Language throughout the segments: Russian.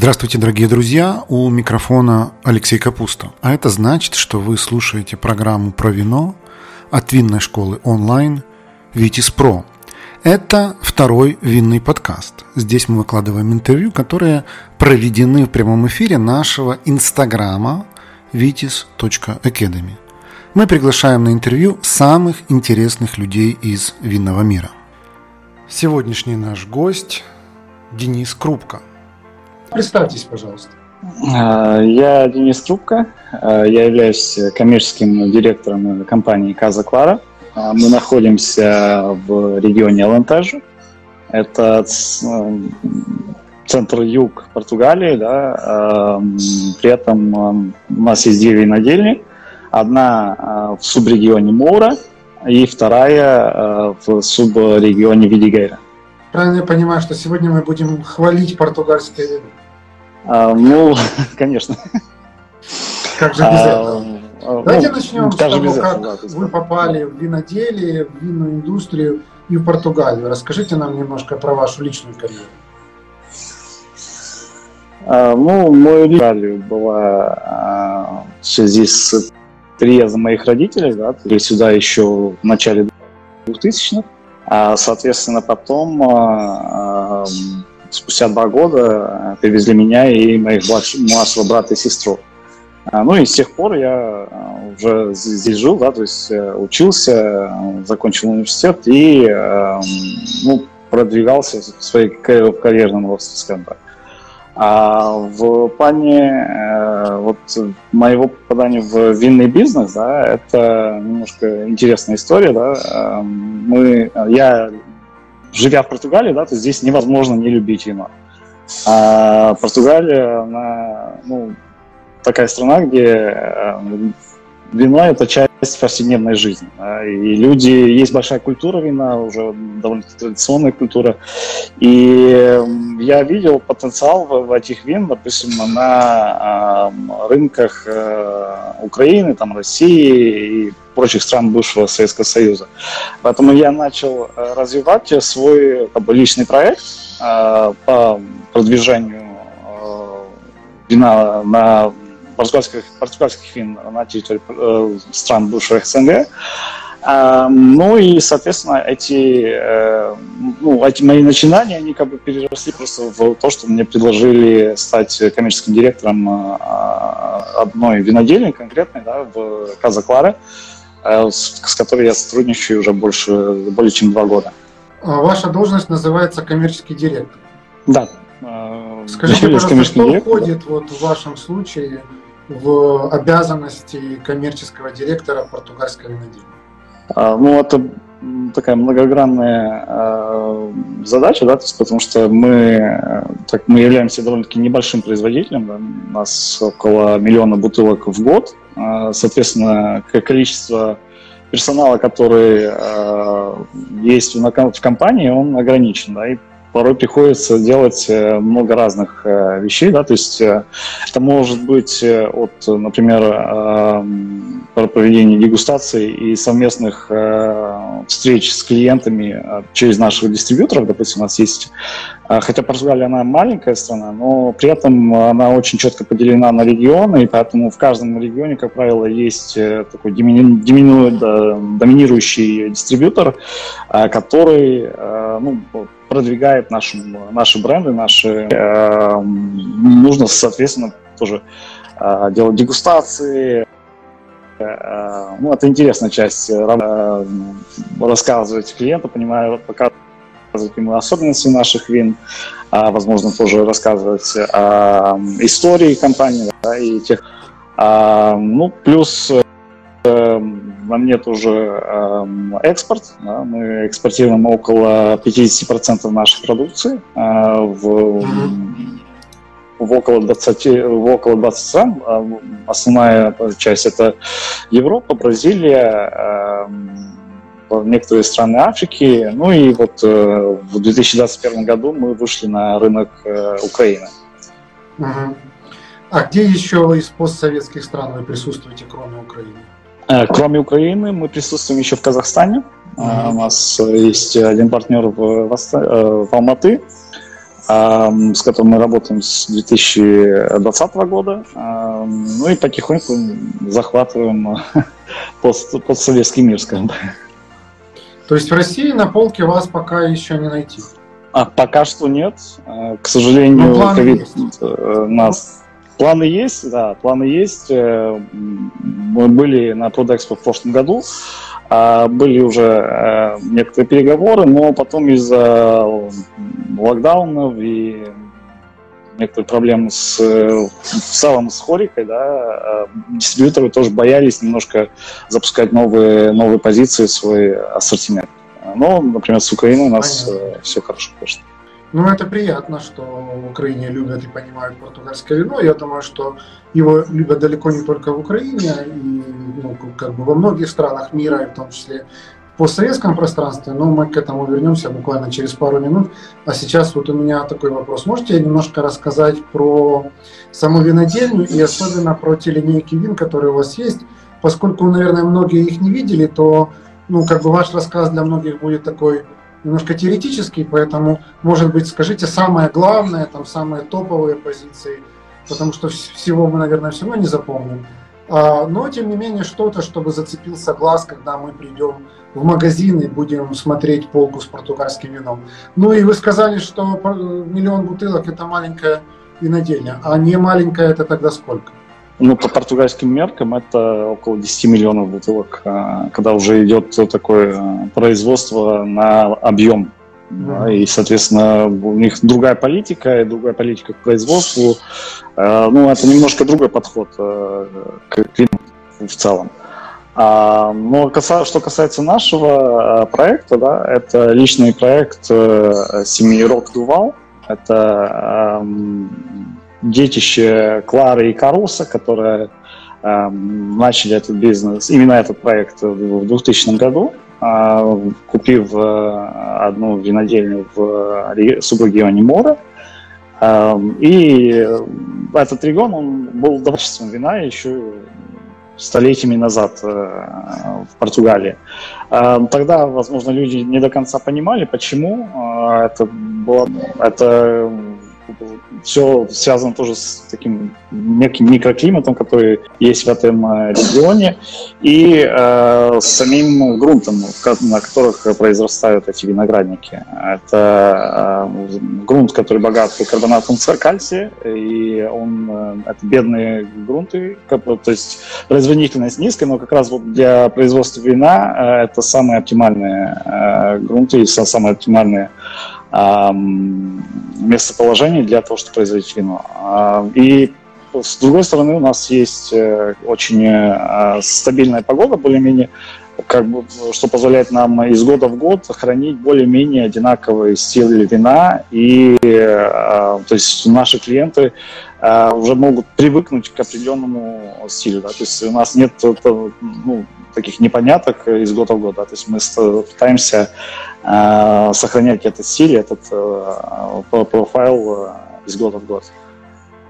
Здравствуйте, дорогие друзья! У микрофона Алексей Капуста. А это значит, что вы слушаете программу про вино от винной школы онлайн «Витис Про». Это второй винный подкаст. Здесь мы выкладываем интервью, которые проведены в прямом эфире нашего инстаграма vitis.academy. Мы приглашаем на интервью самых интересных людей из винного мира. Сегодняшний наш гость Денис Крупко – Представьтесь, пожалуйста. А, я Денис Трубко, а, я являюсь коммерческим директором компании Каза Клара. А, мы находимся в регионе Алантажу. Это центр юг Португалии, да. При этом у нас есть две винодельни. Одна в субрегионе Моура и вторая в субрегионе Видигейра. Правильно я понимаю, что сегодня мы будем хвалить португальское вино? Ну, конечно. Как же без а, этого? А, Давайте ну, начнем с того, как да, вы попали в виноделие, в винную индустрию и в Португалию. Расскажите нам немножко про вашу личную карьеру. А, ну, мою личную была в связи с приездом моих родителей, да, сюда еще в начале 2000-х. А, соответственно, потом спустя два года привезли меня и моих младшего брата и сестру. Ну и с тех пор я уже здесь жил, да, то есть э, учился, закончил университет и ну, продвигался в своей карьерном росте, скажем так. А в плане э, вот моего попадания в винный бизнес, да, это немножко интересная история, да. Эм, мы, я, живя в Португалии, да, то здесь невозможно не любить вино. А Португалия, она, ну, такая страна, где э, вино это часть повседневной жизни. Да, и люди, есть большая культура вина, уже довольно традиционная культура. И я видел потенциал в, в этих вин, допустим, на э, рынках э, Украины, там, России и прочих стран бывшего Советского Союза. Поэтому я начал э, развивать свой как бы, личный проект э, по продвижению э, вина на португальских, португальских вин на территории э, стран бывшего СНГ. А, ну и, соответственно, эти, э, ну, эти мои начинания, они как бы переросли просто в то, что мне предложили стать коммерческим директором э, одной винодельни конкретной, да, в Каза Клара, с, которой я сотрудничаю уже больше, более чем два года. А ваша должность называется коммерческий директор? Да. Скажите, пожалуйста, что директор. входит вот в вашем случае в обязанности коммерческого директора португальской винодельни? А, ну, это такая многогранная э, задача, да, потому что мы, так, мы являемся довольно-таки небольшим производителем, да, у нас около миллиона бутылок в год, э, соответственно, количество персонала, который э, есть в, в компании, он ограничен, да, и порой приходится делать э, много разных э, вещей, да, то есть э, это может быть от, например, проведения дегустаций и совместных встреч с клиентами через наших дистрибьюторов, допустим, у нас есть, хотя Португалия, она маленькая страна, но при этом она очень четко поделена на регионы, и поэтому в каждом регионе, как правило, есть такой домини, доминирующий дистрибьютор, который, ну, продвигает наши, наши бренды, наши... Э, нужно, соответственно, тоже э, делать дегустации. Э, ну, это интересная часть э, рассказывать клиенту, понимаю, показывать ему особенности наших вин, а, возможно, тоже рассказывать э, истории компании да, и тех... А, ну, плюс мне тоже э, экспорт. Да, мы экспортируем около 50% нашей продукции э, в, в около 20, в около 20 стран. Основная часть это Европа, Бразилия, э, некоторые страны Африки. Ну и вот э, в 2021 году мы вышли на рынок э, Украины. А где еще из постсоветских стран вы присутствуете, кроме Украины? Э, кроме Украины, мы присутствуем еще в Казахстане. Mm-hmm. У нас есть один партнер в, в Алматы. с которым мы работаем с 2020 года. Ну и потихоньку захватываем пост, постсоветский мир, скажем так. То есть в России на полке вас пока еще не найти? А пока что нет. К сожалению, ковид э, нас планы есть, да, планы есть. Э, мы были на Продэкспо в прошлом году, а, были уже э, некоторые переговоры, но потом из-за локдаунов и некоторые проблемы с, в целом с хорикой, да, дистрибьюторы тоже боялись немножко запускать новые, новые позиции, свой ассортимент. Но, например, с Украиной у нас Понятно. Э, все хорошо, конечно. Ну, это приятно, что в Украине любят и понимают португальское вино. Я думаю, что его любят далеко не только в Украине, и ну, как бы во многих странах мира, и в том числе в постсоветском пространстве, но мы к этому вернемся буквально через пару минут. А сейчас вот у меня такой вопрос. Можете немножко рассказать про саму винодельню и особенно про те линейки вин, которые у вас есть? Поскольку, наверное, многие их не видели, то ну, как бы ваш рассказ для многих будет такой немножко теоретический, поэтому, может быть, скажите самое главное, там, самые топовые позиции, потому что всего мы, наверное, все равно не запомним. А, но, тем не менее, что-то, чтобы зацепился глаз, когда мы придем в магазин и будем смотреть полку с португальским вином. Ну и вы сказали, что миллион бутылок – это маленькая винодельня, а не маленькая – это тогда сколько? Ну, по португальским меркам это около 10 миллионов бутылок, а, когда уже идет такое а, производство на объем. Да, и, соответственно, у них другая политика, и другая политика к производству. А, ну, это немножко другой подход к климату в целом. Но что касается нашего проекта, да, это личный проект э, семьи Рок Дувал. Это детище Клары и Каруса, которые э, начали этот бизнес, именно этот проект в 2000 году, э, купив э, одну винодельню в э, субрегионе Мора. Э, и этот регион он был доброчеством вина еще столетиями назад э, в Португалии. Э, тогда, возможно, люди не до конца понимали, почему э, это было, это все связано тоже с таким неким микроклиматом, который есть в этом э, регионе, и э, самим грунтом, на которых произрастают эти виноградники. Это э, грунт, который богат карбонатом кальция, и он, э, это бедные грунты, то есть производительность низкая, но как раз вот для производства вина э, это самые оптимальные э, грунты и самые оптимальные местоположение для того, чтобы производить вино. А, и с другой стороны, у нас есть э, очень э, стабильная погода, более-менее, как бы, что позволяет нам из года в год хранить более-менее одинаковый стиль вина. И э, то есть наши клиенты уже могут привыкнуть к определенному стилю. Да? То есть у нас нет ну, таких непоняток из года в год. Да? То есть мы пытаемся э, сохранять этот стиль, этот э, профайл э, из года в год.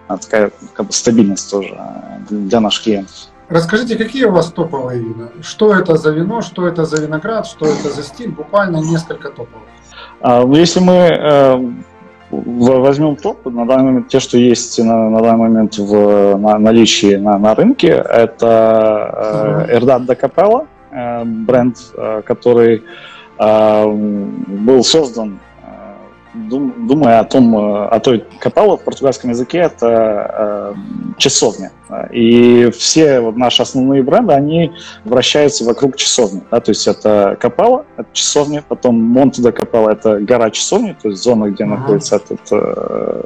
Такая как бы, стабильность тоже для наших клиентов. Расскажите, какие у вас топовые вина? Что это за вино, что это за виноград, что это за стиль? Буквально несколько топовых. А, ну, если мы э, возьмем топ, на данный момент те, что есть на, на данный момент в на, наличии на, на рынке, это э, Эрдат де Капелла, э, бренд, э, который э, был создан думая о том, э, о той капелле в португальском языке, это э, часовня. И все вот наши основные бренды, они вращаются вокруг часовни. Да? То есть это капелла, это часовня, потом Монте де Капелла, это гора часовни, то есть зона, где uh-huh. находится этот, э,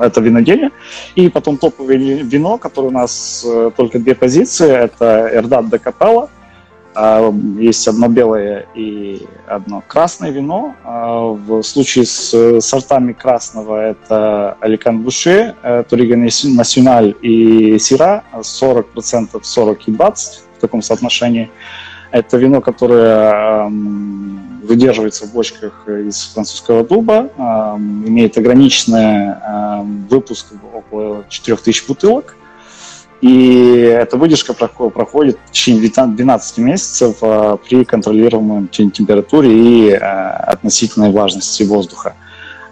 это винодельня. И потом топовое вино, которое у нас э, только две позиции, это Эрдат де Капелла, есть одно белое и одно красное вино. А, в случае с сортами красного это Аликан Буше, Турига Националь и Сира, 40%, 40 и 20 в таком соотношении. Это вино, которое выдерживается в бочках из французского дуба, имеет ограниченный выпуск около 4000 бутылок. И эта выдержка проходит в течение 12 месяцев а, при контролируемой температуре и а, относительной влажности воздуха.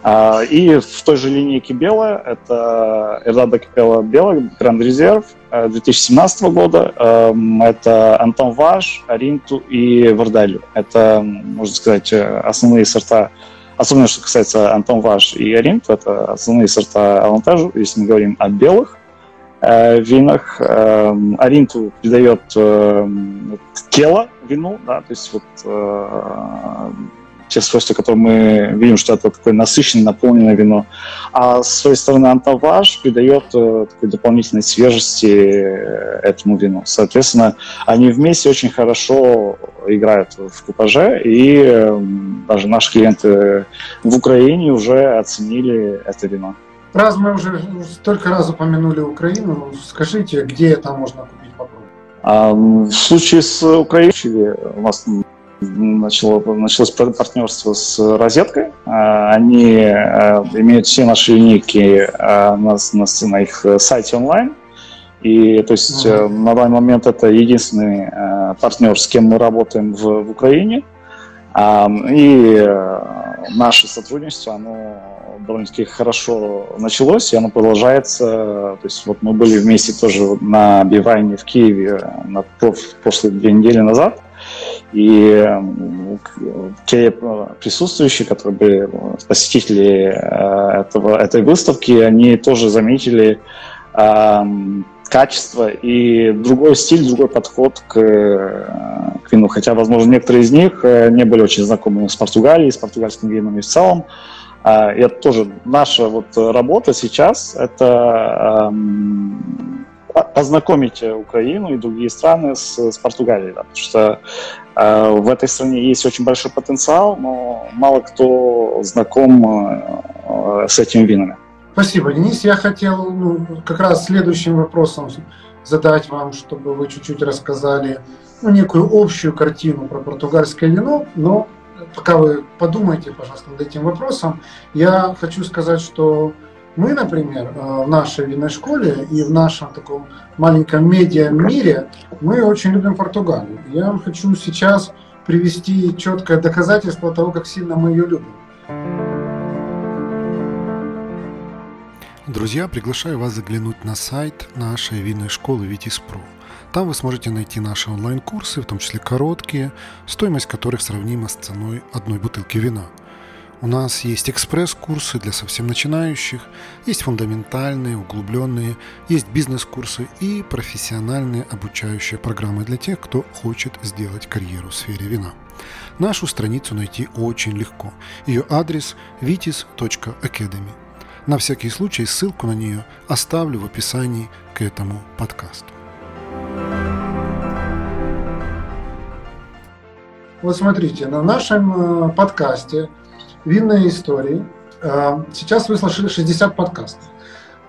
А, и в той же линейке белая, это Эрдада Капелла белая, Гранд Резерв 2017 года. Эм, это Антон Ваш, Аринту и Варделю. Это, можно сказать, основные сорта Особенно, что касается Антон Ваш и Аринту, это основные сорта Алантажу, если мы говорим о белых э, винах. Э, Аринту придает э, тело вину, да, то есть вот э, те свойства, которые мы видим, что это такое насыщенное, наполненное вино. А с своей стороны антаваж придает э, такой дополнительной свежести э, этому вину. Соответственно, они вместе очень хорошо играют в купаже, и э, даже наши клиенты в Украине уже оценили это вино. Раз мы уже столько раз упомянули Украину, скажите, где это можно купить попробовать? А, в случае с Украиной у нас начало, началось партнерство с «Розеткой». А, они а, имеют все наши линейки а, на, на, на их сайте онлайн. И то есть mm-hmm. на данный момент это единственный партнер, с кем мы работаем в, в Украине. И наше сотрудничество, оно довольно-таки хорошо началось, и оно продолжается. То есть вот мы были вместе тоже на Бивайне в Киеве на, после две недели назад. И те присутствующие, которые были посетители э, этого, этой выставки, они тоже заметили качество и другой стиль, другой подход к, к вину. Хотя, возможно, некоторые из них э, не были очень знакомы с Португалией, с португальским вином и в целом. А, и это тоже наша вот работа сейчас, это познакомить Украину и другие страны с, с Португалией, да, потому что э, в этой стране есть очень большой потенциал, но мало кто знаком э, с этими винами. Спасибо, Денис. Я хотел ну, как раз следующим вопросом задать вам, чтобы вы чуть-чуть рассказали ну, некую общую картину про португальское вино, но пока вы подумайте, пожалуйста, над этим вопросом, я хочу сказать, что мы, например, э, в нашей винной школе и в нашем таком маленьком медиа-мире, мы очень любим Португалию. Я вам хочу сейчас привести четкое доказательство того, как сильно мы ее любим. Друзья, приглашаю вас заглянуть на сайт нашей винной школы Витис Про. Там вы сможете найти наши онлайн-курсы, в том числе короткие, стоимость которых сравнима с ценой одной бутылки вина – у нас есть экспресс-курсы для совсем начинающих, есть фундаментальные, углубленные, есть бизнес-курсы и профессиональные обучающие программы для тех, кто хочет сделать карьеру в сфере вина. Нашу страницу найти очень легко. Ее адрес vitis.academy. На всякий случай ссылку на нее оставлю в описании к этому подкасту. Вот смотрите, на нашем э, подкасте винные истории. А, сейчас вышло 60 подкастов.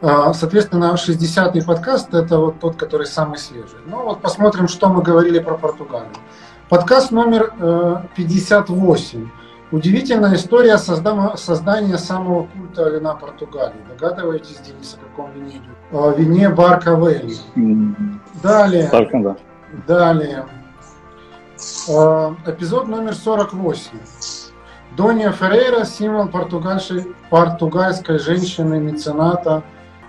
А, соответственно, 60-й подкаст – это вот тот, который самый свежий. Ну вот посмотрим, что мы говорили про Португалию. Подкаст номер 58. Э, Удивительная история создания самого культа вина Португалии. Догадываетесь, Денис, о каком вине идет? О вине Барка Вэлли. Далее. Далее. А, эпизод номер 48. Донья Феррейра – символ португальской женщины, мецената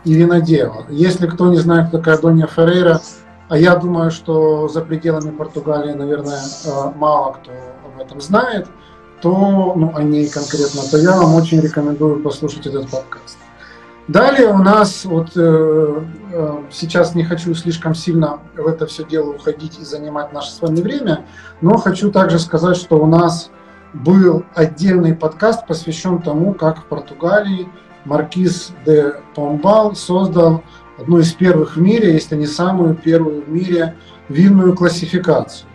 и винодела. Если кто не знает, кто такая Донья Феррейра, а я думаю, что за пределами Португалии, наверное, э, мало кто об этом знает, то, ну, о ней конкретно, то я вам очень рекомендую послушать этот подкаст. Далее у нас, вот э, э, сейчас не хочу слишком сильно в это все дело уходить и занимать наше с вами время, но хочу также сказать, что у нас был отдельный подкаст, посвящен тому, как в Португалии Маркиз де Помбал создал одну из первых в мире, если не самую первую в мире, винную классификацию.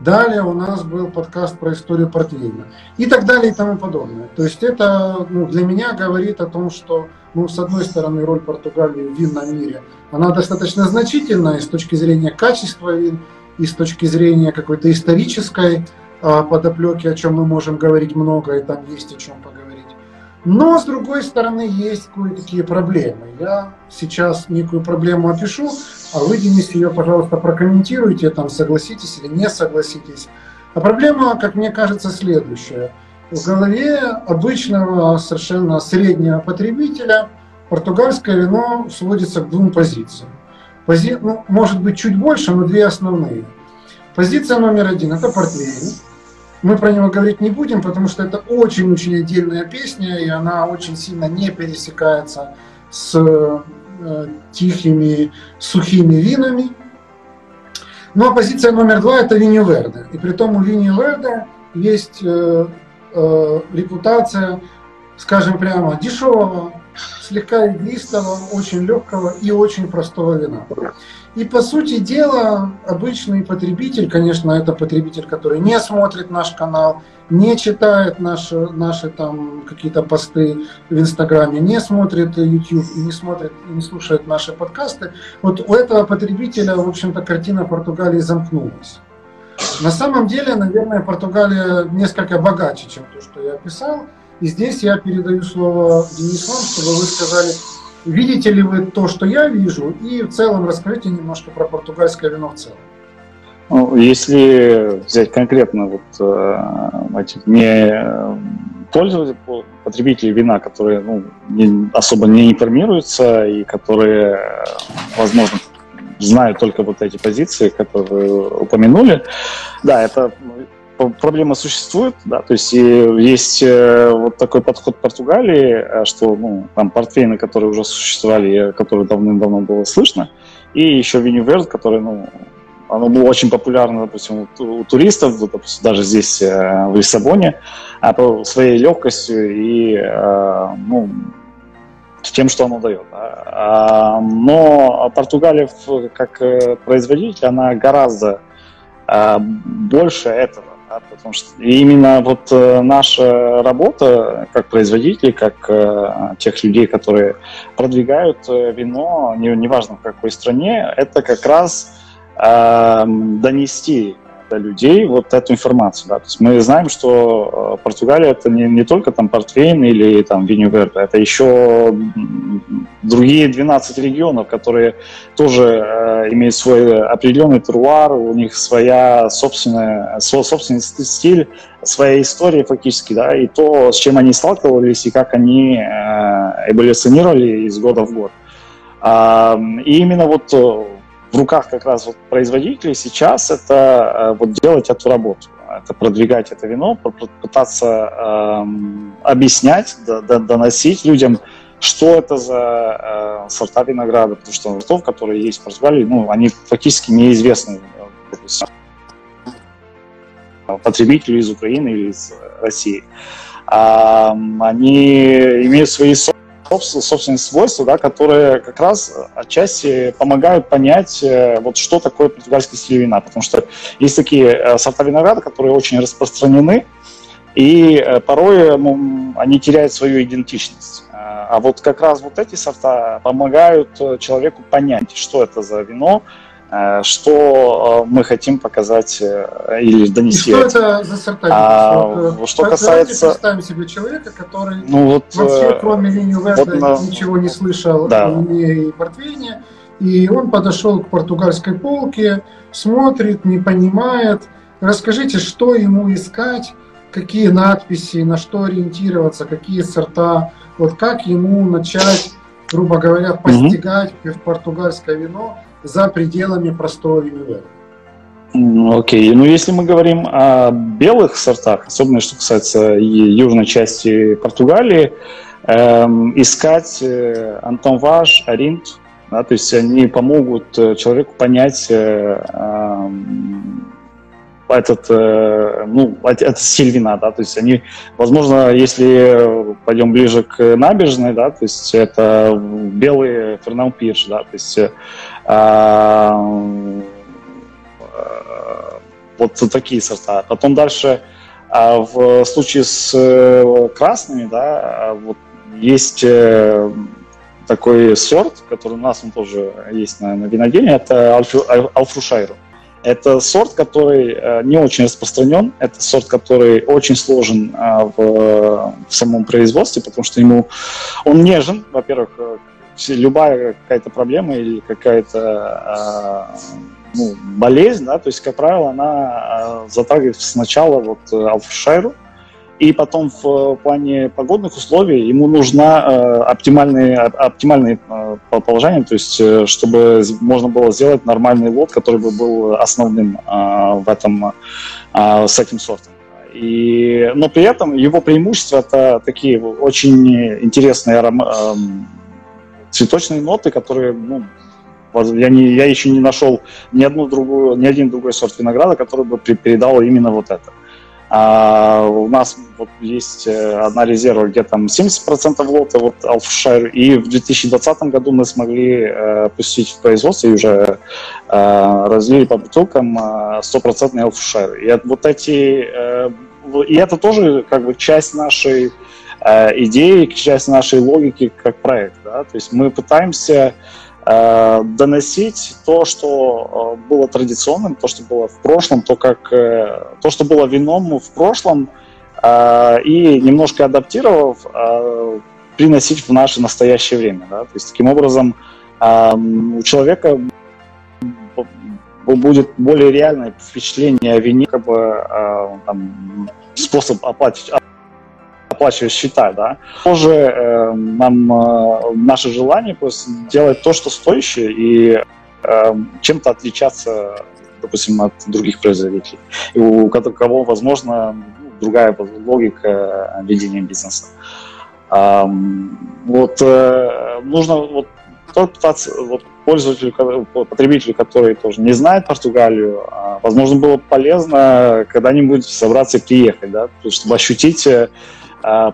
Далее у нас был подкаст про историю портвейна и так далее и тому подобное. То есть это ну, для меня говорит о том, что ну, с одной стороны роль Португалии в винном мире, она достаточно значительная с точки зрения качества вин, и с точки зрения какой-то исторической подоплеки, о чем мы можем говорить много, и там есть о чем поговорить. Но, с другой стороны, есть кое-какие проблемы. Я сейчас некую проблему опишу, а вы, Денис, ее, пожалуйста, прокомментируйте, там, согласитесь или не согласитесь. А проблема, как мне кажется, следующая. В голове обычного совершенно среднего потребителя португальское вино сводится к двум позициям. Пози... Ну, может быть, чуть больше, но две основные. Позиция номер один – это портвейн. Мы про него говорить не будем, потому что это очень-очень отдельная песня, и она очень сильно не пересекается с э, тихими, сухими винами. Ну а позиция номер два – это Виньо Верде. И при том у Виньо Верде есть э, э, репутация, скажем прямо, дешевого, слегка игристого, очень легкого и очень простого вина. И по сути дела, обычный потребитель, конечно, это потребитель, который не смотрит наш канал, не читает наши, наши там какие-то посты в Инстаграме, не смотрит YouTube не смотрит и не слушает наши подкасты. Вот у этого потребителя, в общем-то, картина Португалии замкнулась. На самом деле, наверное, Португалия несколько богаче, чем то, что я описал. И здесь я передаю слово Денису, чтобы вы сказали, видите ли вы то, что я вижу, и в целом расскажите немножко про португальское вино в целом. Ну, если взять конкретно вот э, этих не пользователи, потребители вина, которые ну, не, особо не информируются и которые, возможно, знают только вот эти позиции, которые упомянули, да, это проблема существует, да, то есть есть э, вот такой подход Португалии, э, что ну, там портфейны, которые уже существовали, которые давным-давно было слышно, и еще Винюверд, который, ну, оно было очень популярно, допустим, у, туристов, допустим, даже здесь, э, в Лиссабоне, а по своей легкостью и, ну, с тем, что оно дает. А, но Португалия как производитель, она гораздо больше этого. Да, потому что именно вот э, наша работа как производителей, как э, тех людей, которые продвигают э, вино, не, неважно в какой стране, это как раз э, донести до людей вот эту информацию. Да. То есть мы знаем, что э, Португалия это не, не только там портвейн или там виньюверда, это еще другие 12 регионов, которые тоже э, имеют свой определенный теруар, у них своя собственная, свой собственный стиль, своя история фактически, да, и то, с чем они сталкивались и как они э, эволюционировали из года в год. Э, и именно вот в руках как раз вот производителей сейчас это э, вот делать эту работу, это продвигать это вино, пытаться эм, объяснять, доносить людям, что это за э, сорта винограда, потому что сортов, которые есть в Португалии, ну, они фактически неизвестны потребителю из Украины или из России. А, они имеют свои собственные свойства, да, которые как раз отчасти помогают понять, э, вот что такое португальский стиль вина. Потому что есть такие э, сорта винограда, которые очень распространены, и э, порой ну, они теряют свою идентичность. А вот как раз вот эти сорта помогают человеку понять, что это за вино, что э, мы хотим показать э, или донести. И что это за сорта? А, вот, что касается... представим себе человека, который ну, вот, вообще кроме линии вот на... ничего не слышал да. о вине и портвейне, и он подошел к португальской полке, смотрит, не понимает. Расскажите, что ему искать, какие надписи, на что ориентироваться, какие сорта, вот как ему начать, грубо говоря, постигать mm-hmm. португальское вино, за пределами простого винивера. Окей, okay. ну если мы говорим о белых сортах, особенно что касается южной части Португалии, эм, искать э, Антон Ваш, Аринт, да, то есть они помогут э, человеку понять э, э, этот, э, ну, этот стиль вина, да, то есть они, возможно, если пойдем ближе к набережной, да, то есть это белый Фернау Пирш, да, то есть а, вот такие сорта. Потом дальше а в случае с э, красными, да, вот есть э, такой сорт, который у нас он тоже есть на, на виноделе, это Алфрушайру. Это сорт, который э, не очень распространен, это сорт, который очень сложен в, в самом производстве, потому что ему он нежен, во-первых, любая какая-то проблема или какая-то э, ну, болезнь, да, то есть, как правило, она э, затрагивает сначала вот Алфшайру, и потом в плане погодных условий ему нужна э, оптимальные, оптимальные э, положения, то есть э, чтобы можно было сделать нормальный лот, который бы был основным э, в этом, э, с этим сортом. И, но при этом его преимущества это такие очень интересные аром, э, цветочные ноты, которые ну, я, не, я еще не нашел ни одну другую, ни один другой сорт винограда, который бы передал именно вот это. А у нас вот есть э, одна резерва, где там 70% лота, вот Alpha и в 2020 году мы смогли э, пустить в производство и уже э, разлили по бутылкам э, стопроцентный Alpha И вот эти, э, и это тоже как бы часть нашей э, идеи, часть нашей логики как проект, да, то есть мы пытаемся Э, доносить то, что э, было традиционным, то, что было в прошлом, то, как, э, то что было вином в прошлом, и немножко адаптировав, приносить в наше настоящее время. Да? То есть таким образом у человека будет более реальное впечатление о вине, как бы там, способ оплатить, оплачивать счета, да, тоже э, нам э, наше желание просто делать то, что стоящее и э, чем-то отличаться, допустим, от других производителей, у кого, возможно, другая логика ведения бизнеса. Э, вот э, нужно вот только пытаться вот, пользователю, потребителю, который тоже не знает Португалию, а, возможно, было полезно когда-нибудь собраться и приехать, да, чтобы ощутить э,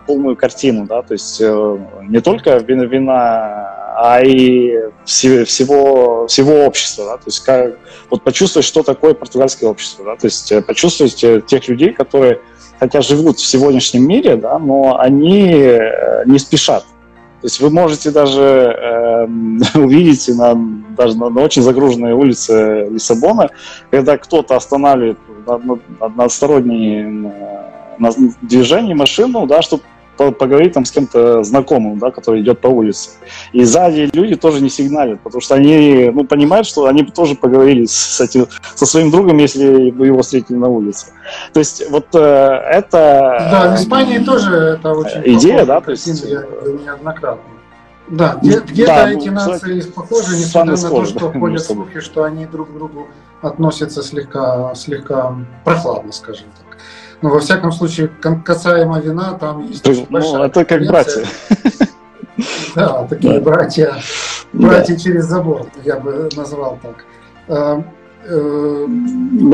полную картину, да, то есть э, не только вина, вина а и всего, всего общества, да, то есть как, вот почувствовать, что такое португальское общество, да, то есть э, почувствовать э, тех людей, которые хотя живут в сегодняшнем мире, да, но они не спешат. То есть вы можете даже э, увидеть на, даже на, на очень загруженной улице Лиссабона, когда кто-то останавливает односторонний на движении машину, да, чтобы поговорить там с кем-то знакомым, да, который идет по улице. И сзади люди тоже не сигналят, потому что они ну, понимают, что они тоже поговорили с этим, со своим другом, если бы его встретили на улице. То есть вот э, это... Да, в Испании тоже это очень Идея, да, то есть... Неоднократно. Да, где-то да, эти ну, нации похожи, несмотря на то, что ходят слухи, что они друг к другу относятся слегка, слегка прохладно, скажем так. Ну, во всяком случае, касаемо вина, там есть ну, большая это как братья. Да, такие братья, братья через забор, я бы назвал так. А, э,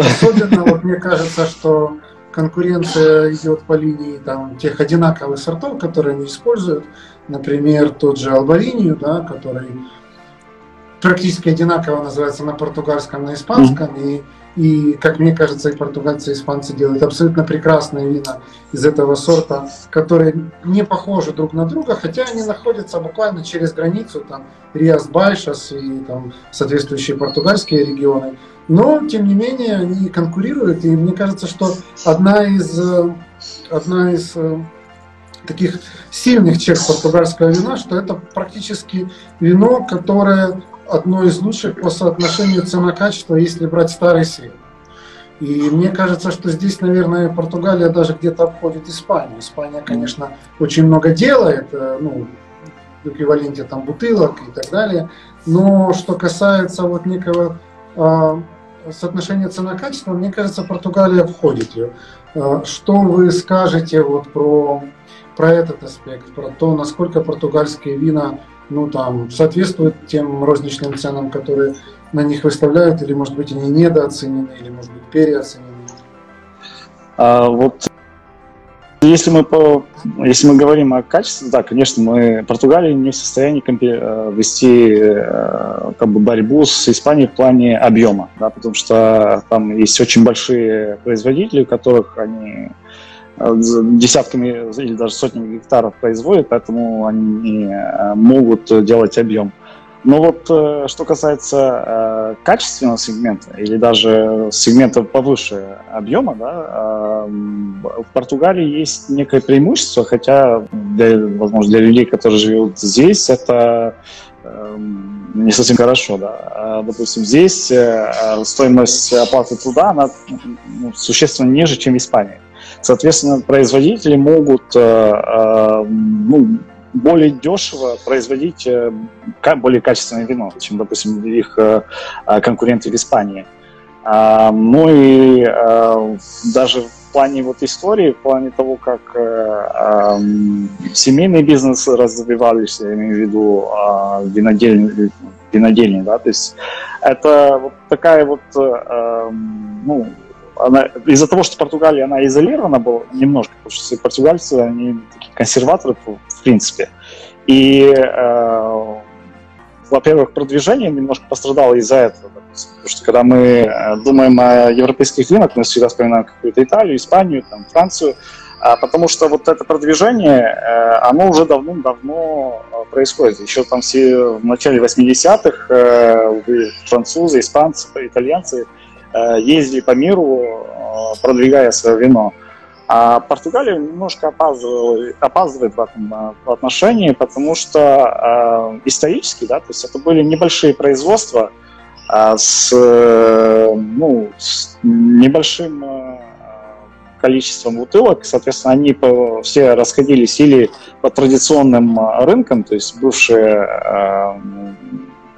особенно, вот мне кажется, что конкуренция идет по линии там, тех одинаковых сортов, которые они используют. Например, тот же албаринию, да, который практически одинаково называется на португальском, на испанском, mm-hmm. и и, как мне кажется, и португальцы, и испанцы делают абсолютно прекрасные вина из этого сорта, которые не похожи друг на друга, хотя они находятся буквально через границу, там, Риас Байшас и там соответствующие португальские регионы. Но, тем не менее, они конкурируют, и мне кажется, что одна из, одна из э, таких сильных черт португальского вина, что это практически вино, которое одно из лучших по соотношению цена-качество, если брать старый свет. И мне кажется, что здесь, наверное, Португалия даже где-то обходит Испанию. Испания, конечно, очень много делает, э, ну, в эквиваленте там бутылок и так далее. Но что касается вот некого э, соотношения цена-качество, мне кажется, Португалия входит ее. Э, что вы скажете вот про, про этот аспект, про то, насколько португальские вина ну, там, соответствуют тем розничным ценам, которые на них выставляют, или, может быть, они недооценены, или, может быть, переоценены? А, вот если мы, по, если мы говорим о качестве, да, конечно, мы Португалия не в состоянии э, вести э, как бы, борьбу с Испанией в плане объема, да, потому что там есть очень большие производители, у которых они десятками или даже сотнями гектаров производят, поэтому они э, могут делать объем. Но вот э, что касается качественного сегмента или даже сегмента повыше объема, да, в Португалии есть некое преимущество, хотя, для, возможно, для людей, которые живут здесь, это не совсем хорошо, да. А, допустим, здесь стоимость оплаты труда, она ну, существенно ниже, чем в Испании. Соответственно, производители могут ну, более дешево производить более качественное вино, чем, допустим, их конкуренты в Испании. Ну и даже в плане вот истории, в плане того, как э, э, семейный бизнес развивались, я имею в виду э, винодельни, винодельни, да, то есть это вот такая вот, э, ну, она, из-за того, что Португалия, она изолирована была немножко, потому что португальцы, они такие консерваторы, в принципе, и э, во-первых, продвижение немножко пострадало из-за этого. Потому что когда мы э, думаем о европейских винах, мы всегда вспоминаем какую-то Италию, Испанию, там, Францию, а потому что вот это продвижение, э, оно уже давно-давно э, происходит. Еще там все в начале 80-х французы, испанцы, итальянцы ездили по миру, продвигая свое вино. А Португалия немножко опаздывает, опаздывает в этом э, отношении, потому что э, исторически, да, то есть это были небольшие производства э, с, э, ну, с небольшим э, количеством бутылок, соответственно, они по, все расходились или по традиционным э, рынкам, то есть бывшие э,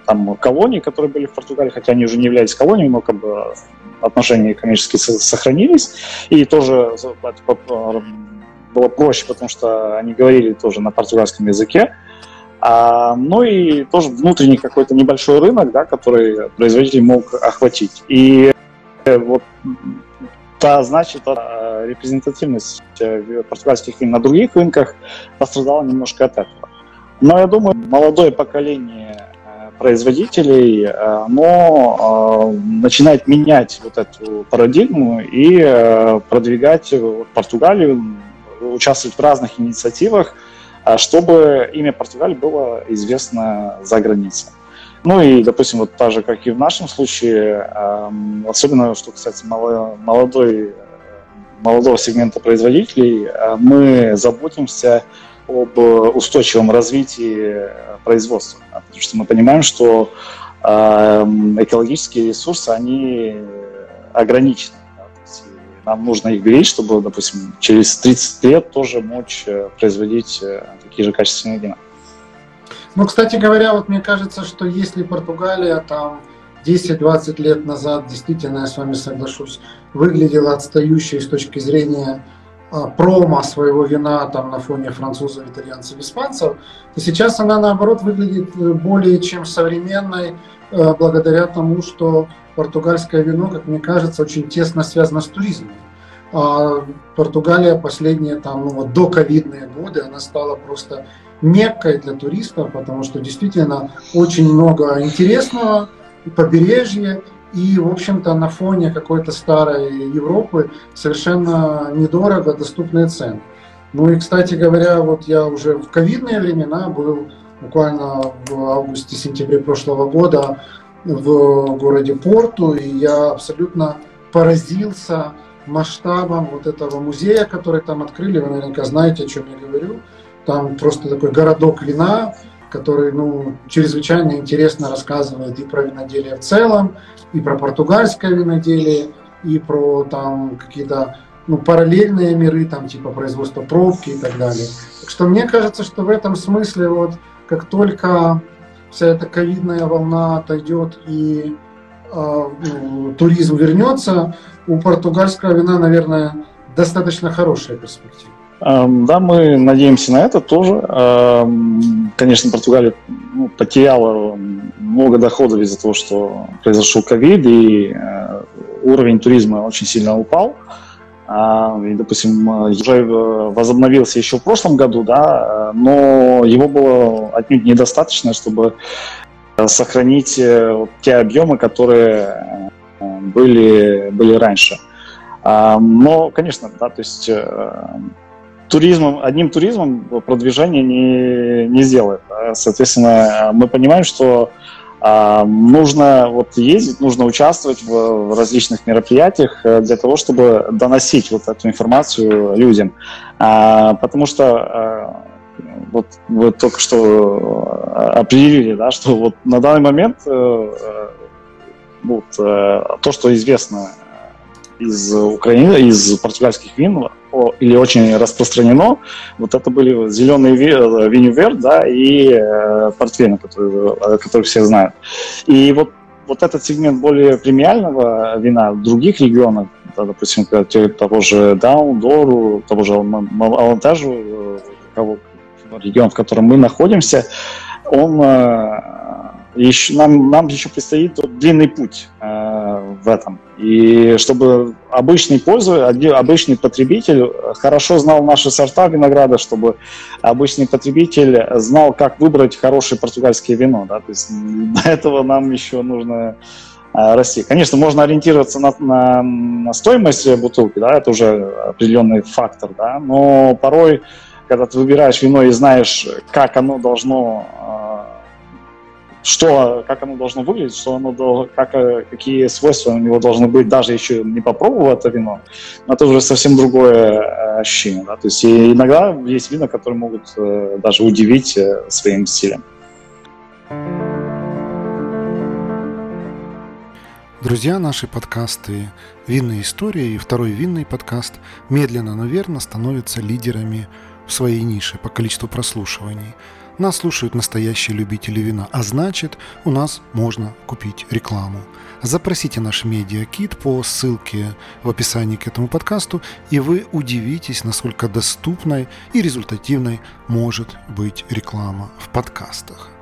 там колонии, которые были в Португалии, хотя они уже не являлись колониями, но как бы отношения коммерческие сохранились. И тоже было проще, потому что они говорили тоже на португальском языке. А, ну и тоже внутренний какой-то небольшой рынок, да, который производитель мог охватить. И э, вот та, значит, репрезентативность э, португальских вин на других рынках пострадала немножко от этого. Но я думаю, молодое поколение производителей, э, но э, начинает менять вот эту парадигму и э, продвигать Португалию, участвовать в разных инициативах, чтобы имя Португалии было известно за границей. Ну и, допустим, вот так же, как и в нашем случае, особенно что касается молодой, молодого сегмента производителей, мы заботимся об устойчивом развитии производства. Потому что мы понимаем, что эм, экологические ресурсы, они ограничены. нам нужно их беречь, чтобы, допустим, через 30 лет тоже мочь э, производить э, такие же качественные вина. Ну, кстати говоря, вот мне кажется, что если Португалия там 10-20 лет назад, действительно, я с вами соглашусь, выглядела отстающей с точки зрения а, промо своего вина там на фоне французов, итальянцев, испанцев, то сейчас она наоборот выглядит э, более чем современной э, благодаря тому, что португальское вино, как мне кажется, очень тесно связано с туризмом. А Португалия последние там, ну, вот, до ковидные годы, она стала просто меккой для туристов, потому что действительно очень много интересного, побережье, и, в общем-то, на фоне какой-то старой Европы совершенно недорого доступные цены. Ну и, кстати говоря, вот я уже в ковидные времена был буквально в августе-сентябре прошлого года в городе Порту, и я абсолютно поразился масштабом вот этого музея, который там открыли. Вы наверняка знаете, о чем я говорю. Там просто такой городок вина, который ну, чрезвычайно интересно рассказывает и про виноделие в целом, и про португальское виноделие, и про там какие-то ну, параллельные миры, там типа производства пробки и так далее. Так что мне кажется, что в этом смысле вот как только вся эта ковидная волна отойдет и э, туризм вернется, у португальского вина, наверное, достаточно хорошая перспектива. Да, мы надеемся на это тоже. Конечно, Португалия ну, потеряла много доходов из-за того, что произошел ковид, и э, уровень туризма очень сильно упал. И, допустим, уже возобновился еще в прошлом году, да, но его было отнюдь недостаточно, чтобы сохранить э, те объемы, которые э, были, были раньше. Но, конечно, да, то есть туризмом, одним туризмом продвижение не, не сделает. Соответственно, мы понимаем, что а, нужно вот ездить, нужно участвовать в, в различных мероприятиях э, для того, чтобы доносить вот эту информацию людям. А, потому что а, вот вы только что определили, да, что вот на данный момент э, вот, то, что известно из Украины, из португальских вин или очень распространено, вот это были зеленые винювер, да, и э, портвейны, которые, которые все знают. И вот вот этот сегмент более премиального вина в других регионах, да, допустим, того же Даун, Дору, того же Алантажу, э, регион, в котором мы находимся, он э, еще, нам, нам еще предстоит длинный путь э, в этом. И чтобы обычный пользователь, обычный потребитель хорошо знал наши сорта винограда, чтобы обычный потребитель знал, как выбрать хорошее португальское вино. Да? То есть до этого нам еще нужно э, расти. Конечно, можно ориентироваться на, на, на стоимость бутылки, да, это уже определенный фактор, да, но порой, когда ты выбираешь вино и знаешь, как оно должно э, что, как оно должно выглядеть, что оно, как, э, какие свойства у него должны быть, даже еще не попробовав это вино, но это уже совсем другое э, ощущение. Да? То есть иногда есть вина, которые могут э, даже удивить своим стилем. Друзья, наши подкасты «Винные истории» и второй винный подкаст медленно, но верно становятся лидерами в своей нише по количеству прослушиваний – нас слушают настоящие любители вина, а значит, у нас можно купить рекламу. Запросите наш медиакит по ссылке в описании к этому подкасту, и вы удивитесь, насколько доступной и результативной может быть реклама в подкастах.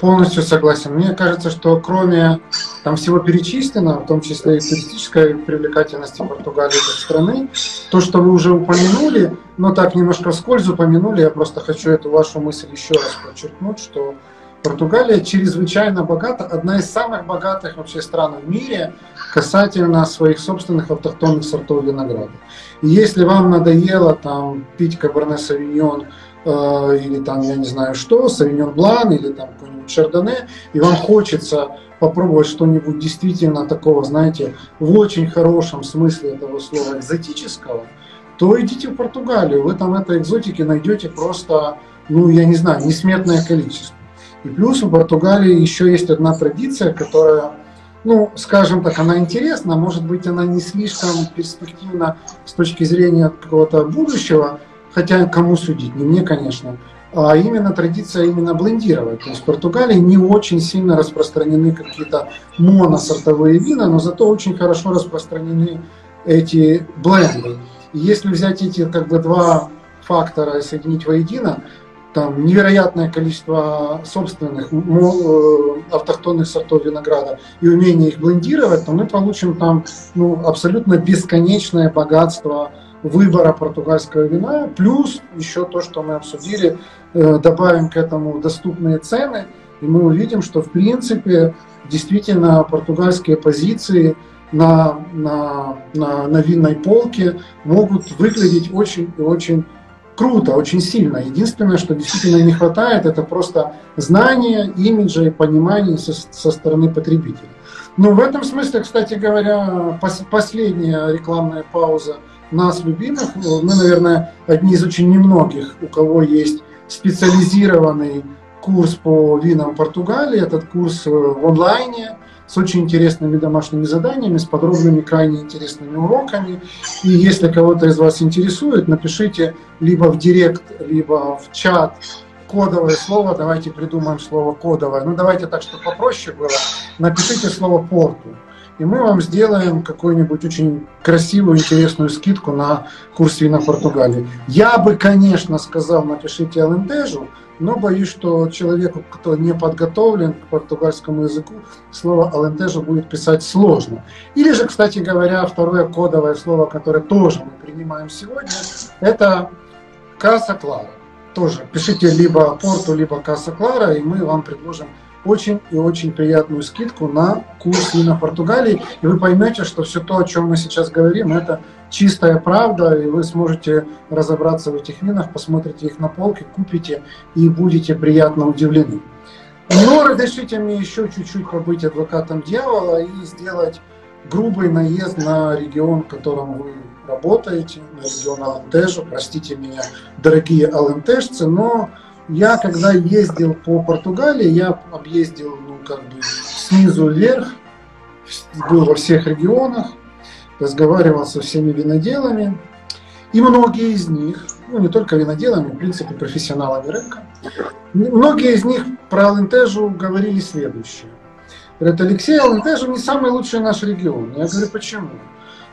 Полностью согласен. Мне кажется, что кроме там всего перечисленного, в том числе и туристической привлекательности Португалии как страны, то, что вы уже упомянули, но так немножко вскользь упомянули, я просто хочу эту вашу мысль еще раз подчеркнуть, что Португалия чрезвычайно богата, одна из самых богатых вообще стран в мире касательно своих собственных автохтонных сортов винограда. И если вам надоело там пить Каберне Савиньон Э, или там, я не знаю что, Савиньон Блан или там какой-нибудь Шардоне, и вам хочется попробовать что-нибудь действительно такого, знаете, в очень хорошем смысле этого слова экзотического, то идите в Португалию, вы там этой экзотики найдете просто, ну, я не знаю, несметное количество. И плюс в Португалии еще есть одна традиция, которая, ну, скажем так, она интересна, может быть, она не слишком перспективна с точки зрения какого-то будущего, хотя кому судить, не мне, конечно, а именно традиция именно блендировать. То есть в Португалии не очень сильно распространены какие-то моносортовые вина, но зато очень хорошо распространены эти бленды. И если взять эти как бы два фактора и соединить воедино, там невероятное количество собственных э, автохтонных сортов винограда и умение их блендировать, то мы получим там ну, абсолютно бесконечное богатство выбора португальского вина, плюс еще то, что мы обсудили, э, добавим к этому доступные цены, и мы увидим, что в принципе действительно португальские позиции на, на, на, на винной полке могут выглядеть очень и очень круто, очень сильно. Единственное, что действительно не хватает, это просто знания, имиджа и понимания со, со стороны потребителя. Но в этом смысле, кстати говоря, пос, последняя рекламная пауза – нас, любимых, мы, наверное, одни из очень немногих, у кого есть специализированный курс по винам Португалии. Этот курс э, в онлайне с очень интересными домашними заданиями, с подробными, крайне интересными уроками. И если кого-то из вас интересует, напишите либо в директ, либо в чат кодовое слово. Давайте придумаем слово кодовое. Ну, давайте так, чтобы попроще было. Напишите слово «порту» и мы вам сделаем какую-нибудь очень красивую, интересную скидку на курс вина Португалии. Я бы, конечно, сказал, напишите Алентежу, но боюсь, что человеку, кто не подготовлен к португальскому языку, слово Алентежу будет писать сложно. Или же, кстати говоря, второе кодовое слово, которое тоже мы принимаем сегодня, это Каса Клара. Тоже пишите либо Порту, либо Каса Клара, и мы вам предложим очень и очень приятную скидку на курс вина Португалии. И вы поймете, что все то, о чем мы сейчас говорим, это чистая правда, и вы сможете разобраться в этих винах, посмотрите их на полке, купите и будете приятно удивлены. Но разрешите мне еще чуть-чуть побыть адвокатом дьявола и сделать грубый наезд на регион, в котором вы работаете, на регион Алентежа. Простите меня, дорогие алентежцы, но я, когда ездил по Португалии, я объездил, ну, как бы, снизу вверх, был во всех регионах, разговаривал со всеми виноделами, и многие из них, ну не только виноделами, в принципе профессионалами рынка, многие из них про Алентежу говорили следующее. Говорят, Алексей, Алентежу не самый лучший наш регион. Я говорю, почему?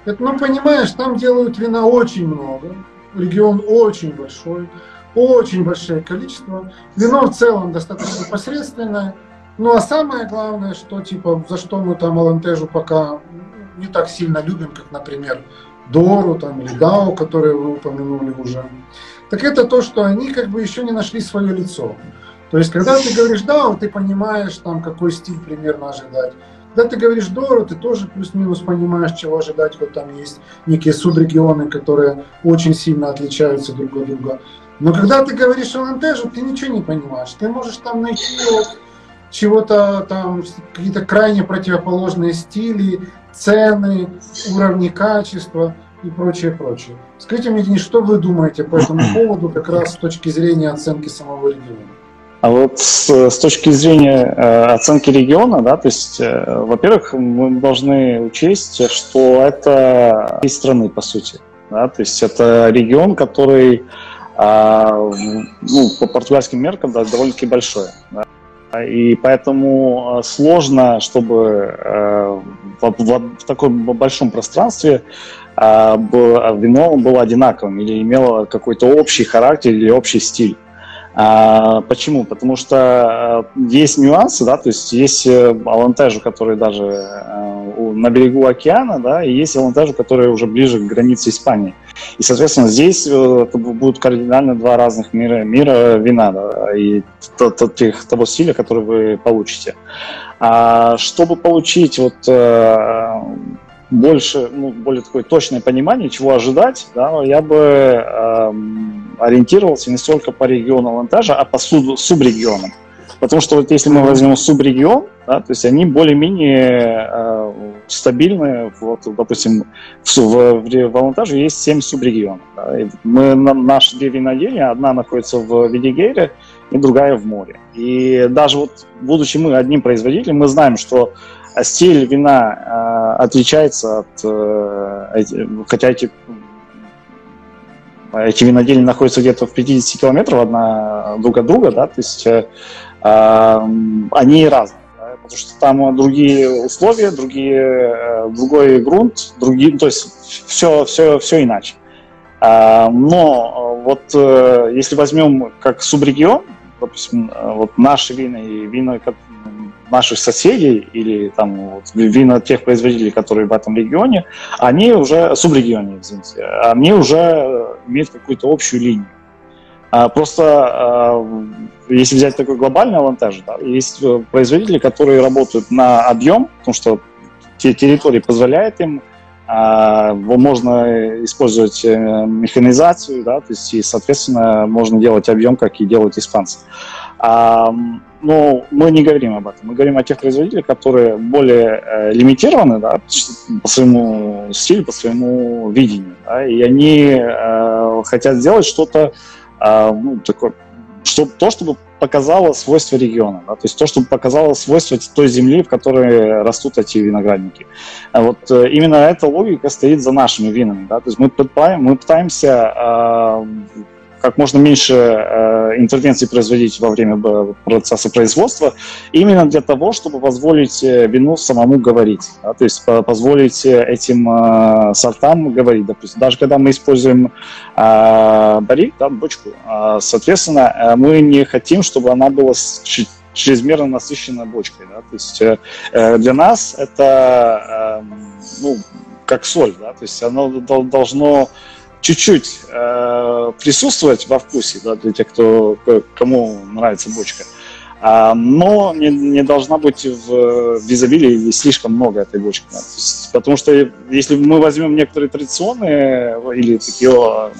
Это, ну понимаешь, там делают вина очень много, регион очень большой, очень большое количество. Вино в целом достаточно посредственное. Ну а самое главное, что типа за что мы там Алантежу пока не так сильно любим, как, например, Дору там, или Дао, которые вы упомянули уже, так это то, что они как бы еще не нашли свое лицо. То есть, когда ты говоришь Дао, ты понимаешь, там, какой стиль примерно ожидать. Когда ты говоришь Дору, ты тоже плюс-минус понимаешь, чего ожидать. Вот там есть некие субрегионы, которые очень сильно отличаются друг от друга. Но когда ты говоришь о Лантежу, ты ничего не понимаешь. Ты можешь там найти вот чего-то там, какие-то крайне противоположные стили, цены, уровни качества и прочее, прочее. Скажите мне, что вы думаете по этому поводу как раз с точки зрения оценки самого региона? А вот с, с точки зрения э, оценки региона, да, то есть, э, во-первых, мы должны учесть, что это из страны, по сути. Да, то есть это регион, который э, ну, по португальским меркам да, довольно-таки большой. Да. И поэтому э, сложно, чтобы э, в, в, в таком большом пространстве э, вино было одинаковым или имело какой-то общий характер или общий стиль. А, почему? Потому что есть нюансы, да, то есть есть э, алантежи, которые даже э, на берегу океана, да, и есть алантежи, которые уже ближе к границе Испании. И, соответственно, здесь будут кардинально два разных мира, мира вина да, и тех, того стиля, который вы получите. А чтобы получить вот больше, ну, более такое точное понимание, чего ожидать, да, я бы эм, ориентировался не столько по региону монтажа, а по субрегионам. Потому что вот если мы возьмем субрегион, да, то есть они более-менее э, стабильны. Вот, допустим, в, в, в Волонтаже есть 7 субрегионов. Да, мы, на, наши две винодельни, одна находится в Видигейре и другая в море. И даже вот, будучи мы одним производителем, мы знаем, что стиль вина э, отличается от, э, хотя эти эти винодельни находятся где-то в 50 километров одна друг от друга, да, то есть э, они разные, потому что там другие условия, другие, э, другой грунт, другие, то есть все, все, все иначе. Э, но вот э, если возьмем как субрегион, допустим, э, вот наши вина и вина наших соседей или там вот, вина тех производителей, которые в этом регионе, они уже, субрегионе, извините, они уже имеют какую-то общую линию. А просто а, если взять такой глобальный авантаж, да, есть производители, которые работают на объем, потому что те территории позволяют им а, можно использовать э, механизацию, да, то есть и, соответственно, можно делать объем, как и делают испанцы. Но мы не говорим об этом. Мы говорим о тех производителях, которые более э, лимитированы да, по своему стилю, по своему видению. Да, и они э, хотят сделать что-то э, ну, такое, что, то, чтобы показало свойства региона, да, то есть то, чтобы показало свойства той земли, в которой растут эти виноградники. А вот э, именно эта логика стоит за нашими винами. Да, то есть мы, мы пытаемся э, как можно меньше э, интервенций производить во время процесса производства, именно для того, чтобы позволить э, вину самому говорить, да, то есть позволить э, этим э, сортам говорить. Допустим, даже когда мы используем э, барик, да, бочку, э, соответственно, э, мы не хотим, чтобы она была чрезмерно насыщена бочкой. Да? То есть э, э, для нас это э, ну, как соль, да? то есть оно должно чуть-чуть э, присутствовать во вкусе, да, для тех, кто, кому нравится бочка. А, но не, не должна быть в, в изобилии слишком много этой бочки. Да. Есть, потому что если мы возьмем некоторые традиционные или такие а,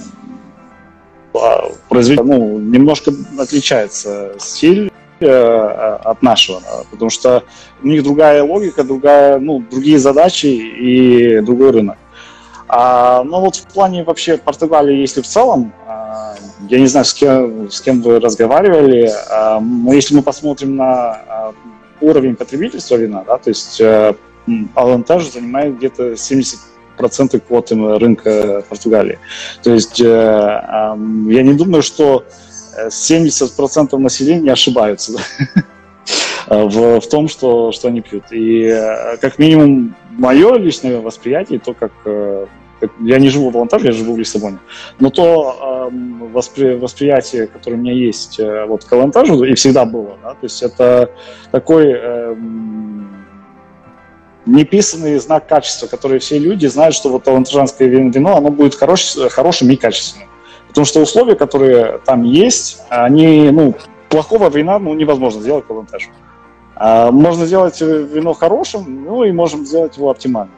произведения, ну, немножко отличается стиль э, от нашего, потому что у них другая логика, другая, ну, другие задачи и другой рынок. А, ну вот в плане вообще Португалии, если в целом, а, я не знаю, с кем, с кем вы разговаривали, а, но если мы посмотрим на а, уровень потребительства вина, да, то есть э, Алантаж занимает где-то 70 проценты квоты рынка Португалии. То есть э, э, я не думаю, что 70% населения ошибаются в, в том, что, что они пьют. И э, как минимум мое личное восприятие, то, как я не живу в Алантаже, я живу в Лиссабоне. Но то э, воспри, восприятие, которое у меня есть э, вот к Алантажу, и всегда было, да, то есть это такой э, неписанный знак качества, который все люди знают, что вот алантажанское вино, оно будет хорош, хорошим и качественным. Потому что условия, которые там есть, они, ну, плохого вина ну, невозможно сделать по алантажу. А можно сделать вино хорошим, ну и можем сделать его оптимальным.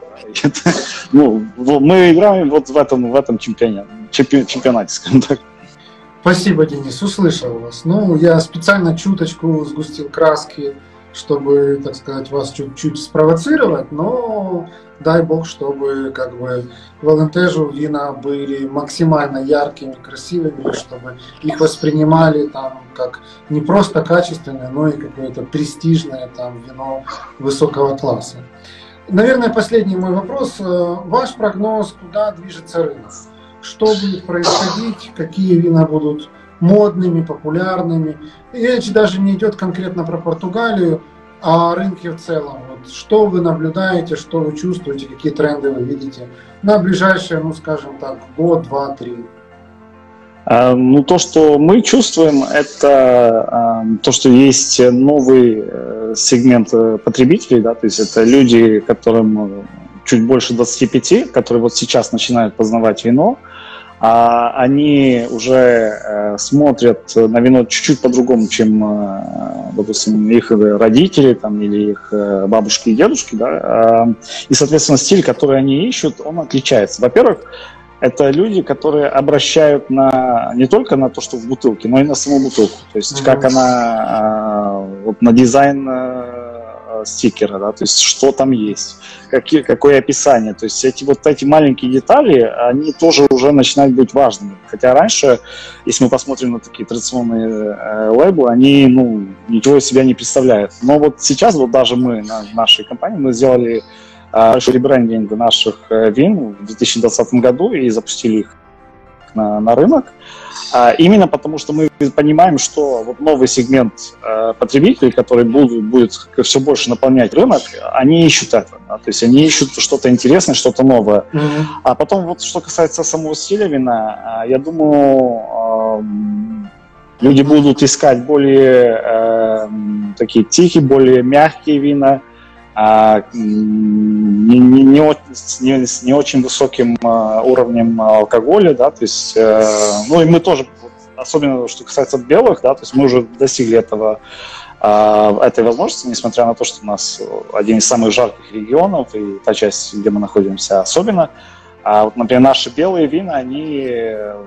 Ну, мы играем вот в этом, в этом чемпионате, чемпионате, скажем так. Спасибо, Денис, услышал вас. Ну, я специально чуточку сгустил краски, чтобы, так сказать, вас чуть-чуть спровоцировать, но дай бог, чтобы как бы в Алентежу вина были максимально яркими, красивыми, чтобы их воспринимали там как не просто качественное, но и какое-то престижное там вино высокого класса. Наверное, последний мой вопрос. Э, ваш прогноз, куда движется рынок? Что будет происходить? Какие вина будут модными, популярными? речь даже не идет конкретно про Португалию, а о рынке в целом. Вот что вы наблюдаете, что вы чувствуете, какие тренды вы видите на ближайшие, ну скажем так, год, два, три? А, ну, то, что мы чувствуем, это а, то, что есть новый э, сегмент э, потребителей, да, то есть это люди, которым чуть больше 25, которые вот сейчас начинают познавать вино, а они уже э, смотрят на вино чуть-чуть по-другому, чем, допустим, их родители там, или их бабушки и дедушки, да, и, соответственно, стиль, который они ищут, он отличается. Во-первых, это люди, которые обращают на не только на то, что в бутылке, но и на саму бутылку. То есть mm-hmm. как она а, вот на дизайн стикера, да, то есть что там есть, какие, какое описание. То есть эти вот эти маленькие детали, они тоже уже начинают быть важными. Хотя раньше, если мы посмотрим на такие традиционные э, лейблы, они ну, ничего из себя не представляют. Но вот сейчас вот даже мы на нашей компании мы сделали большой ребрендинг наших э, вин в 2020 году и запустили их на, на рынок. А, именно потому, что мы понимаем, что вот новый сегмент э, потребителей, который будет, будет все больше наполнять рынок, они ищут это. Да? То есть они ищут что-то интересное, что-то новое. Mm-hmm. А потом вот что касается самого стиля вина, я думаю, э, люди будут искать более э, такие тихие, более мягкие вина, а, не, не, не, не, с не очень высоким а, уровнем алкоголя, да, то есть, э, ну и мы тоже, особенно что касается белых, да, то есть мы уже достигли этого, э, этой возможности, несмотря на то, что у нас один из самых жарких регионов и та часть, где мы находимся, особенно, а вот, например, наши белые вина, они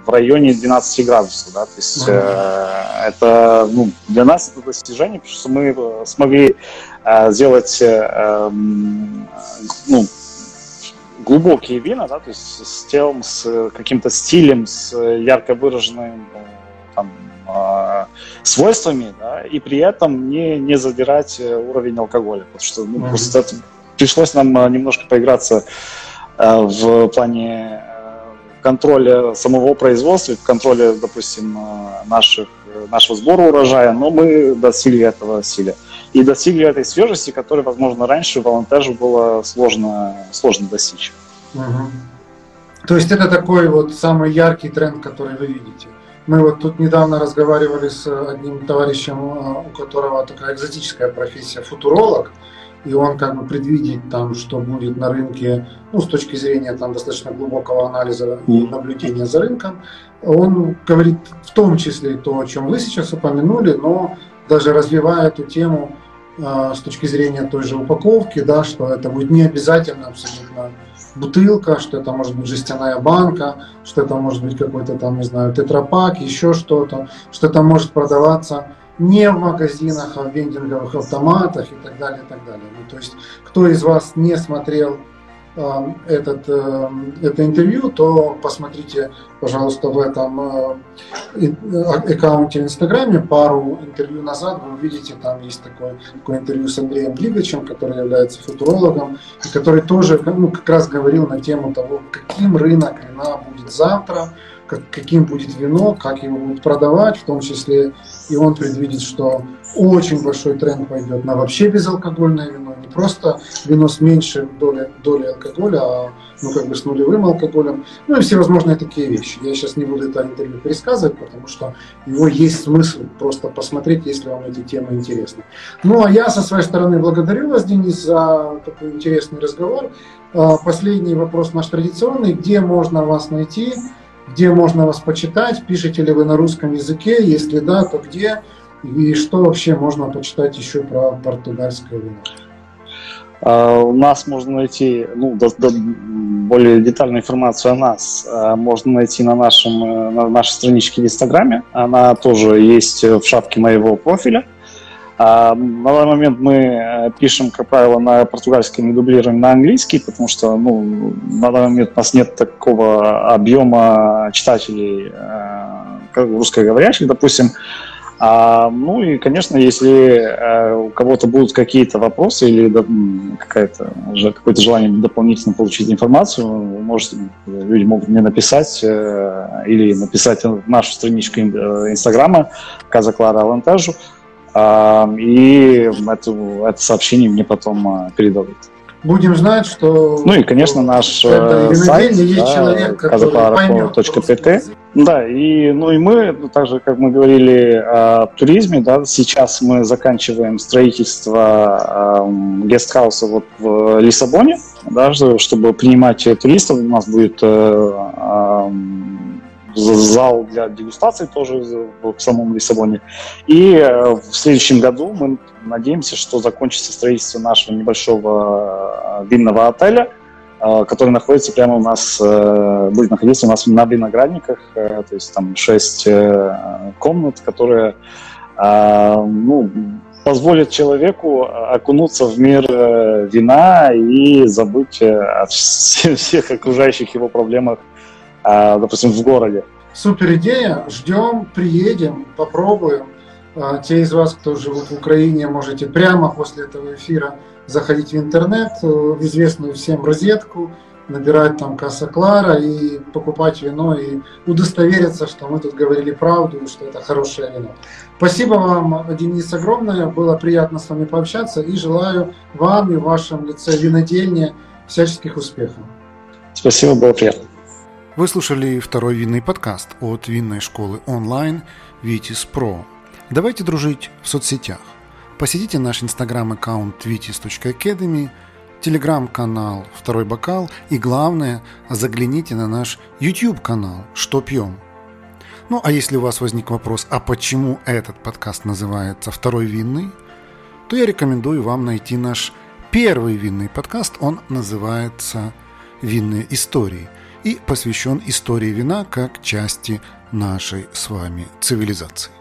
в районе 12 градусов, да, то есть э, это, ну, для нас это достижение, потому что мы смогли э, сделать, э, эм, ну, глубокие вина, да, то есть с телом, с каким-то стилем, с ярко выраженным там, э, свойствами, да, и при этом не, не задирать уровень алкоголя, потому что ну, mm-hmm. просто это, пришлось нам немножко поиграться Э, в плане э, контроля самого производства, в контроле, допустим, э, наших, нашего сбора урожая, но мы достигли этого стиля. И достигли этой свежести, которой, возможно, раньше в Алантеже было сложно, сложно достичь. Угу. То есть это такой вот самый яркий тренд, который вы видите? Мы вот тут недавно разговаривали с одним товарищем, у которого такая экзотическая профессия футуролог, и он как бы предвидит там, что будет на рынке, ну, с точки зрения там достаточно глубокого анализа и наблюдения за рынком, он говорит в том числе то, о чем вы сейчас упомянули, но даже развивая эту тему э, с точки зрения той же упаковки, да, что это будет не обязательно абсолютно бутылка, что это может быть жестяная банка, что это может быть какой-то там, не знаю, тетрапак, еще что-то, что это может продаваться не в магазинах, а в вендинговых автоматах и так далее, и так далее. Ну, то есть, кто из вас не смотрел этот, это интервью, то посмотрите, пожалуйста, в этом аккаунте в Инстаграме пару интервью назад, вы увидите, там есть такое, такое интервью с Андреем Глибовичем, который является футурологом, и который тоже ну, как раз говорил на тему того, каким рынок вина будет завтра, как, каким будет вино, как его будут продавать, в том числе и он предвидит, что очень большой тренд пойдет на вообще безалкогольное вино, не просто вино с меньшей долей, долей алкоголя, а ну, как бы с нулевым алкоголем, ну и всевозможные такие вещи. Я сейчас не буду это интервью пересказывать, потому что его есть смысл просто посмотреть, если вам эти темы интересны. Ну а я со своей стороны благодарю вас, Денис, за такой интересный разговор. А, последний вопрос наш традиционный. Где можно вас найти? Где можно вас почитать, пишете ли вы на русском языке, если да, то где, и что вообще можно почитать еще про португальское вино. Uh, у нас можно найти ну, до, до, более детальную информацию о нас. Uh, можно найти на, нашем, э, на нашей страничке в Инстаграме. Она тоже есть в шапке моего профиля. А на данный момент мы э, пишем, как правило, на португальском и дублируем на английский, потому что ну, на данный момент у нас нет такого объема читателей э, русскоговорящих, допустим. А, ну и, конечно, если э, у кого-то будут какие-то вопросы или какая-то, какое-то желание дополнительно получить информацию, можете, люди могут мне написать э, или написать нашу страничку Инстаграма Каза Клара Алантажу и это, это сообщение мне потом а, передадут. Будем знать, что... Ну и, конечно, наш э, сайт, да, человек, который Да, и, ну и мы, так же, как мы говорили о туризме, да, сейчас мы заканчиваем строительство э, гестхауса вот в Лиссабоне, да, чтобы принимать туристов. У нас будет э, э, зал для дегустации тоже в самом Лиссабоне. И э, в следующем году мы надеемся, что закончится строительство нашего небольшого э, винного отеля, э, который находится прямо у нас, будет находиться у нас на виноградниках, то есть там шесть комнат, которые ну, позволят человеку окунуться в мир вина и забыть о всех окружающих его проблемах допустим, в городе. Супер идея, ждем, приедем, попробуем. А, те из вас, кто живут в Украине, можете прямо после этого эфира заходить в интернет, э, в известную всем розетку, набирать там Касса Клара и покупать вино и удостовериться, что мы тут говорили правду, что это хорошее вино. Спасибо вам, Денис, огромное. Было приятно с вами пообщаться и желаю вам и вашем лице винодельне всяческих успехов. Спасибо, было приятно. Вы слушали второй винный подкаст от винной школы онлайн Vitis Pro. Давайте дружить в соцсетях. Посетите наш инстаграм-аккаунт vitis.academy, телеграм-канал «Второй бокал» и, главное, загляните на наш YouTube-канал «Что пьем?». Ну, а если у вас возник вопрос, а почему этот подкаст называется «Второй винный?», то я рекомендую вам найти наш первый винный подкаст. Он называется «Винные истории» и посвящен истории вина как части нашей с вами цивилизации.